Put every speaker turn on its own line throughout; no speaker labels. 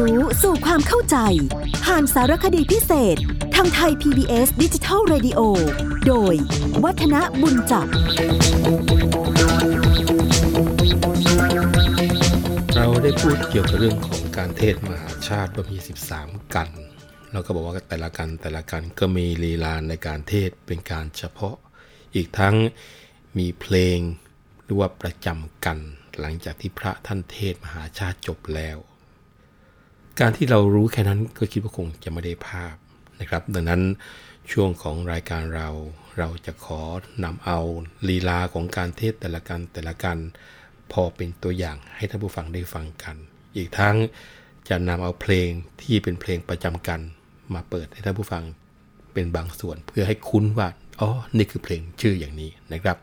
รู้สู่ความเข้าใจ ผ่านสารคดีพิเศษ ทางไทย PBS ดิจิทัล Radio โดย วัฒนบุญจับ
เราได้พูดเกี่ยวกับเรื่องของการเทศมหาชาติว่ามี 13 กัน เราก็บอกว่าแต่ละกันแต่ละกันก็มีลีลาในการเทศเป็นการเฉพาะ อีกทั้งมีเพลงหรือว่าประจำกันหลังจากที่พระท่านเทศมหาชาติจบแล้ว การที่เรารู้แค่นั้นก็คิดว่าคงจะไม่ได้ภาพนะครับ ดังนั้นช่วงของรายการเราเราจะขอนำเอาลีลาของการเทศแต่ละกันแต่ละกัน พอเป็นตัวอย่างให้ท่านผู้ฟังได้ฟังกัน อีกทั้งจะนำเอาเพลงที่เป็นเพลงประจำกัน มาเปิดให้ท่านผู้ฟังเป็นบางส่วนเพื่อให้คุ้นว่าอ๋อนี่คือเพลงชื่ออย่างนี้นะครับ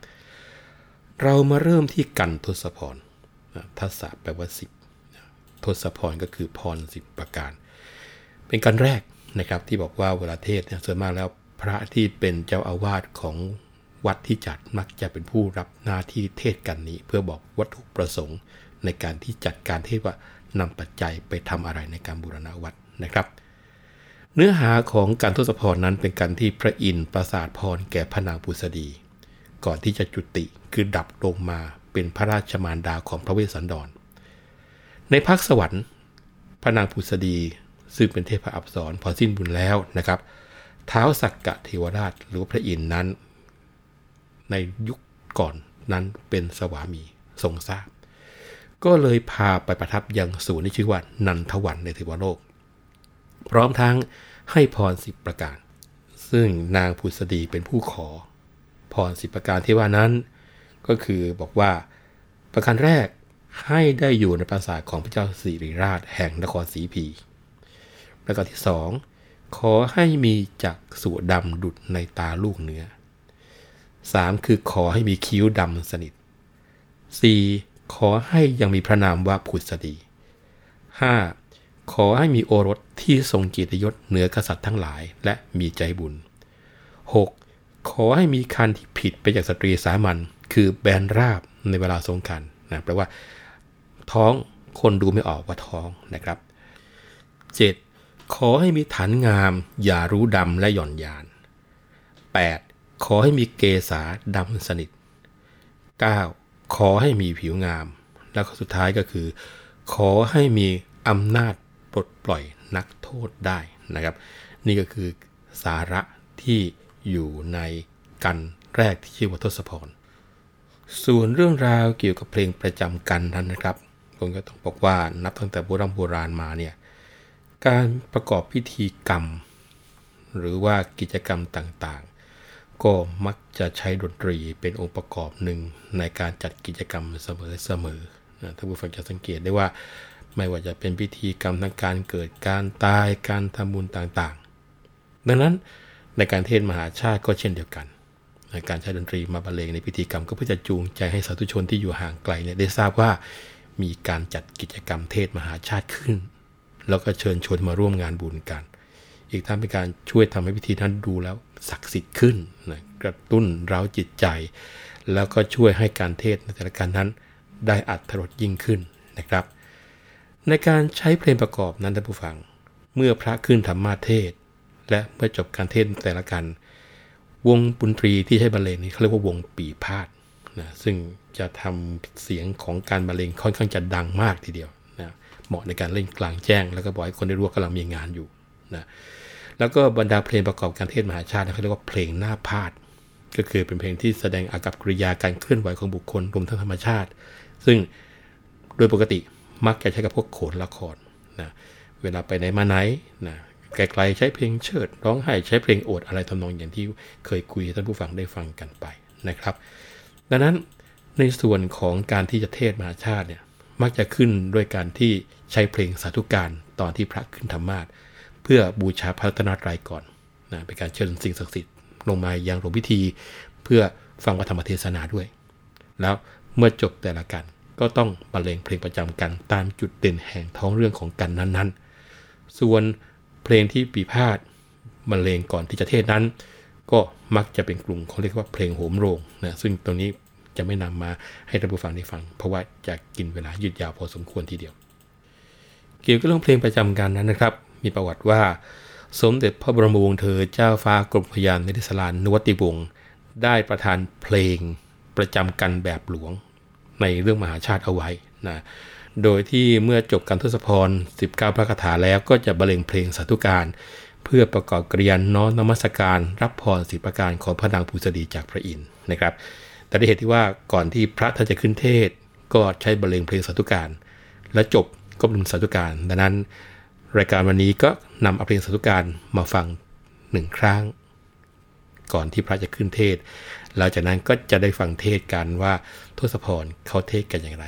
เรามาเริ่มที่กันทศพรทัศแปลว่าสิบ ทศพรก็คือพรสิบประการ เป็นการแรกนะครับที่บอกว่าเวลาเทศเนี่ยส่วนมากแล้วพระที่เป็นเจ้าอาวาสของวัดที่จัดมักจะเป็นผู้รับหน้าที่เทศกันนี้ เพื่อบอกวัตถุประสงค์ในการที่จัดการเทศว่านำปัจจัยไปทำอะไรในการบูรณะวัดนะครับ เนื้อหาของการทศพรนั้นเป็นการที่พระอินทร์ประสาทพรแก่พระนางปุษดี ก่อนที่จะจุติคือดับลงมาเป็นพระราชมารดาของพระเวสสันดร ในภาคสวรรค์พระนางปุษดี ซึ่งเป็นเทพอับสรพอสิ้นบุญแล้วนะครับเท้าสักกะเทวราชหรือพระอินทร์นั้น ในยุคก่อนนั้นเป็นสวามีทรงทราบ ก็เลยพาไปประทับยังศูนย์ที่ชื่อว่านันทวันในเทวโลก พร้อมทั้งให้พรสิบประการ ซึ่งนางผุษดีเป็นผู้ขอ พรสิบประการที่ว่านั้น ก็คือบอกว่าประการแรก ให้ได้อยู่ในปราสาทของพระเจ้าสิริราชแห่งนครศรีพีประการที่สองขอให้มีจักสุดำดุดในตาลูกเนื้อ 3. คือขอให้มีคิ้วดำสนิท 4. ขอให้ยังมีพระนามว่าผุดสดี 5. ขอให้มีโอรสที่ทรงกิตยศเหนือกษัตริย์ทั้งหลายและมีใจบุญ 6. ขอให้มีคันที่ผิดไปจากสตรีสามัญคือแบนราบในเวลาทรงคันนะแปลว่า ท้อง คนดูไม่ออกว่าท้องนะครับ 7. ขอให้มีฐานงาม อย่ารู้ดำและหย่อนยาน 8. ขอให้มีเกษาดำสนิท 9. ขอให้มีผิวงาม แล้วก็สุดท้ายก็คือ ขอให้มีอำนาจปลดปล่อยนักโทษได้นะครับ นี่ก็คือสาระที่อยู่ในกันแรกที่ชื่อว่าทศพร ส่วนเรื่องราวเกี่ยวกับเพลงประจำกันนั้นนะครับ ผมก็ต้องบอกว่านับตั้งแต่โบราณโบราณมาเนี่ยการประกอบพิธีกรรม หรือว่ากิจกรรมต่างๆ ก็มักจะใช้ดนตรีเป็นองค์ประกอบหนึ่งในการจัดกิจกรรมเสมอๆนะท่านผู้ฟังจะสังเกตได้ว่าไม่ว่าจะเป็นพิธีกรรมทางการเกิดการตายการทำบุญต่างๆ ดังนั้นในการเทศมหาชาติก็เช่นเดียวกันในการใช้ดนตรีมาบรรเลงในพิธีกรรมก็เพื่อจะจูงใจให้สาธุชนที่อยู่ห่างไกลเนี่ยได้ทราบว่า มีการจัดกิจกรรมเทศมหาชาติขึ้น แล้วก็เชิญชวนมาร่วมงานบุญกัน อีกทั้งเป็นการช่วยทำให้พิธีนั้นดูแล้วศักดิ์สิทธิ์ขึ้นนะกระตุ้นเร้าจิตใจ แล้วก็ช่วยให้การเทศในแต่ละการนั้น ได้อัตรสยิ่งขึ้นนะครับ ในการใช้เพลงประกอบนั้นท่านผู้ฟัง เมื่อพระขึ้นธรรมาเทศ และเมื่อจบการเทศแต่ละกัน วงดนตรีที่ใช้บรรเลงนี้เขาเรียกว่าวงปีพาด นะซึ่งจะทำเสียงของการบรรเลงค่อนข้างจะดังมากทีเดียวนะเหมาะในการเล่นกลางแจ้ง แล้วก็บอกให้คนได้รู้ว่ากำลังมีงานอยู่นะแล้วก็บรรดาเพลงประกอบการเทศมหาชาติเขาเรียกว่าเพลงหน้าพาด ก็คือเป็นเพลงที่แสดงอากับกริยาการเคลื่อนไหวของบุคคลรวมทั้งธรรมชาติ ซึ่งโดยปกติมักจะใช้กับพวกโขนละครนะเวลาไปไหนมาไหนนะไกลๆใช้เพลงเชิด ร้องไห้ใช้เพลงโอดอะไรทำนองอย่างที่เคยคุยให้ท่านผู้ฟังได้ฟังกันไปนะครับ ดังนั้นในส่วนของการที่จะเทศมหาชาติเนี่ยมักจะขึ้นด้วยการที่ใช้เพลงสาธุการตอนที่พระขึ้นธรรมาสเพื่อบูชาพระรัตนตรัยก่อนนะเป็นการเชิญสิ่งศักดิ์สิทธิ์ลงมายังหลวงพิธี เพื่อฟังพระธรรมเทศนาด้วย แล้วเมื่อจบแต่ละกันก็ต้องบรรเลงเพลงประจำกันตามจุดเด่นแห่งท้องเรื่องของกันนั้นๆ ส่วนเพลงที่ปีพาดบรรเลงก่อนที่จะเทศนั้น ก็มักจะเป็นกลุ่มเขาเรียกว่าเพลงโหมโรงนะซึ่งตรงนี้จะไม่นำมาให้ท่านผู้ฟังได้ฟัง เพราะว่าจะกินเวลายืดยาวพอสมควรทีเดียว เกี่ยวกับเรื่องเพลงประจำกันนั้นนะครับ มีประวัติว่า สมเด็จพระบรมวงศ์เธอเจ้าฟ้ากรมพยานนิติสลานนวัติวงศ์ได้ประทานเพลงประจำกันแบบหลวง ในเรื่องมหาชาติเอาไว้นะโดยที่เมื่อจบการทศพร 19 พระคาถาแล้วก็จะบรรเลงเพลงสาธุการ เพื่อประกอบกริยานน้อมนมัสการรับพรสิประการของพระนางภูษดีจากพระอินทร์นะครับ แต่ได้เหตุที่ว่าก่อนที่พระท่านจะขึ้นเทศ ก็ใช้บรรเลงเพลงสาธุการ และจบก็เป็นสาธุการ ดังนั้น รายการวันนี้ก็นำเอาเพลงสาธุการมาฟังหนึ่งครั้ง ก่อนที่พระจะขึ้นเทศหลังจากนั้นก็จะได้ฟังเทศกันว่าทศพรเขาเทศกันอย่างไร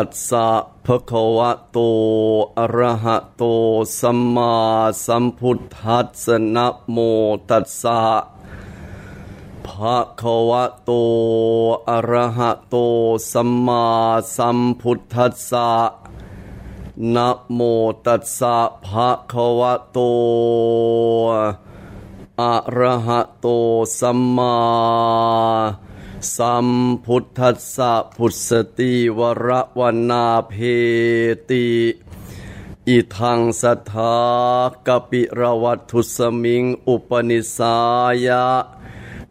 ตัสสะภะคะวะโต อะระหะโต สัมมาสัมพุทธัสสะนะโมตัสสะภะคะวะโต อะระหะโต สัมมาสัมพุทธัสสะนะโมตัสสะภะคะวะโต อะระหะโต สัมมา สัมพุทธัสสะพุทธติวรวนาเพติอิทังสัทธากปิรวัตถุสมิง อุปนิสายะ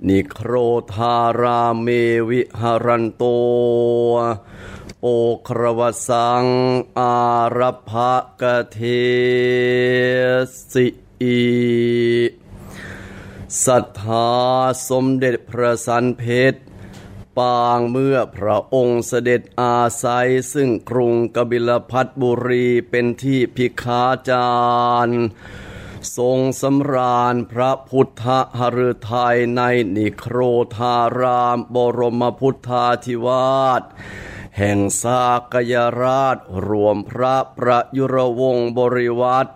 นิโครธาราเมวิหารันโต โอครวสัง อารภะกะเทสิอีศรัทธาสมเด็จพระสันเพชร ปางเมื่อพระองค์เสด็จอาศัยซึ่งกรุงกบิลพัทบุรีเป็นที่พิคาจารย์ทรงสำราญพระพุทธหฤทัยในนิโครธารามบรมพุทธาธิวาสแห่งสากยราชรวมพระประยุรวงศ์บริวัตร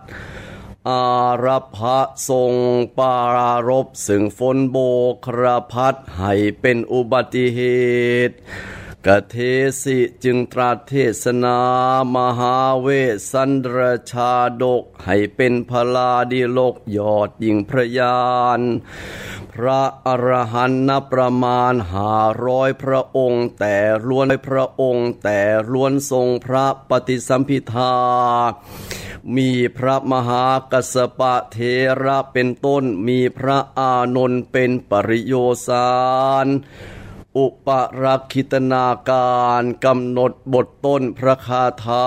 อารัพะทรงปารารบซึ่งฝนโบครพัดให้เป็นอุบัติเหตุ กเทสิจึงตรัสเทศนามหาเวสันดรชาดก ให้เป็นพลาดิโลกยอดยิ่งพระยาน พระอรหันต์นับประมาณหาร้อยพระองค์ แต่ล้วนพระองค์ แต่ล้วนทรงพระปฏิสัมพิทามีพระมหากัสปะเทระเป็นต้นมีพระอานนท์เป็นปริโยสาร อุปรักขิตนาการกำหนดบทต้นพระคาถา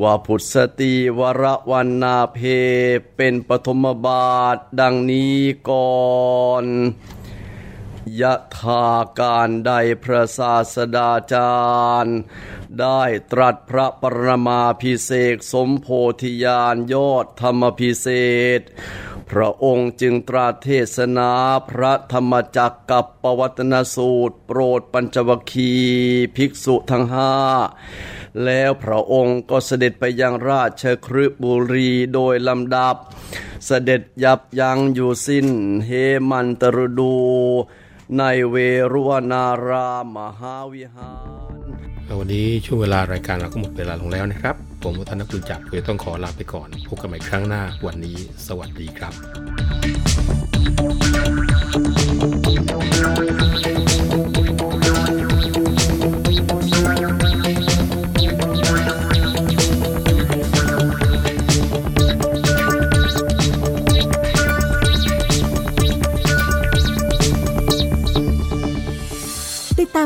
ว่าพุทธสติวรวันนาเพเป็นปฐมบาทดังนี้ก่อนยะถาการใดพระศาสดาจารย์ ได้ตรัสพระปรมาพิเศษสมโพธิญาณยอดธรรมพิเศษ พระองค์จึงตรัสเทศนาพระธรรมจักกับปวัตนสูตร โปรดปัญจวคีภิกษุทั้งห้า แล้วพระองค์ก็เสด็จไปยังราชครึบุรีโดยลำดับ เสด็จยับยั้งอยู่สิ้นเฮมันตรดู ในเวรุวนารามมหาวิหาร
วันนี้ช่วงเวลารายการเราก็หมดเวลาลงแล้วนะครับ ผมวัฒนกุลจักรเลยต้องขอลาไปก่อน พบกันใหม่ครั้งหน้าวันนี้ สวัสดีครับ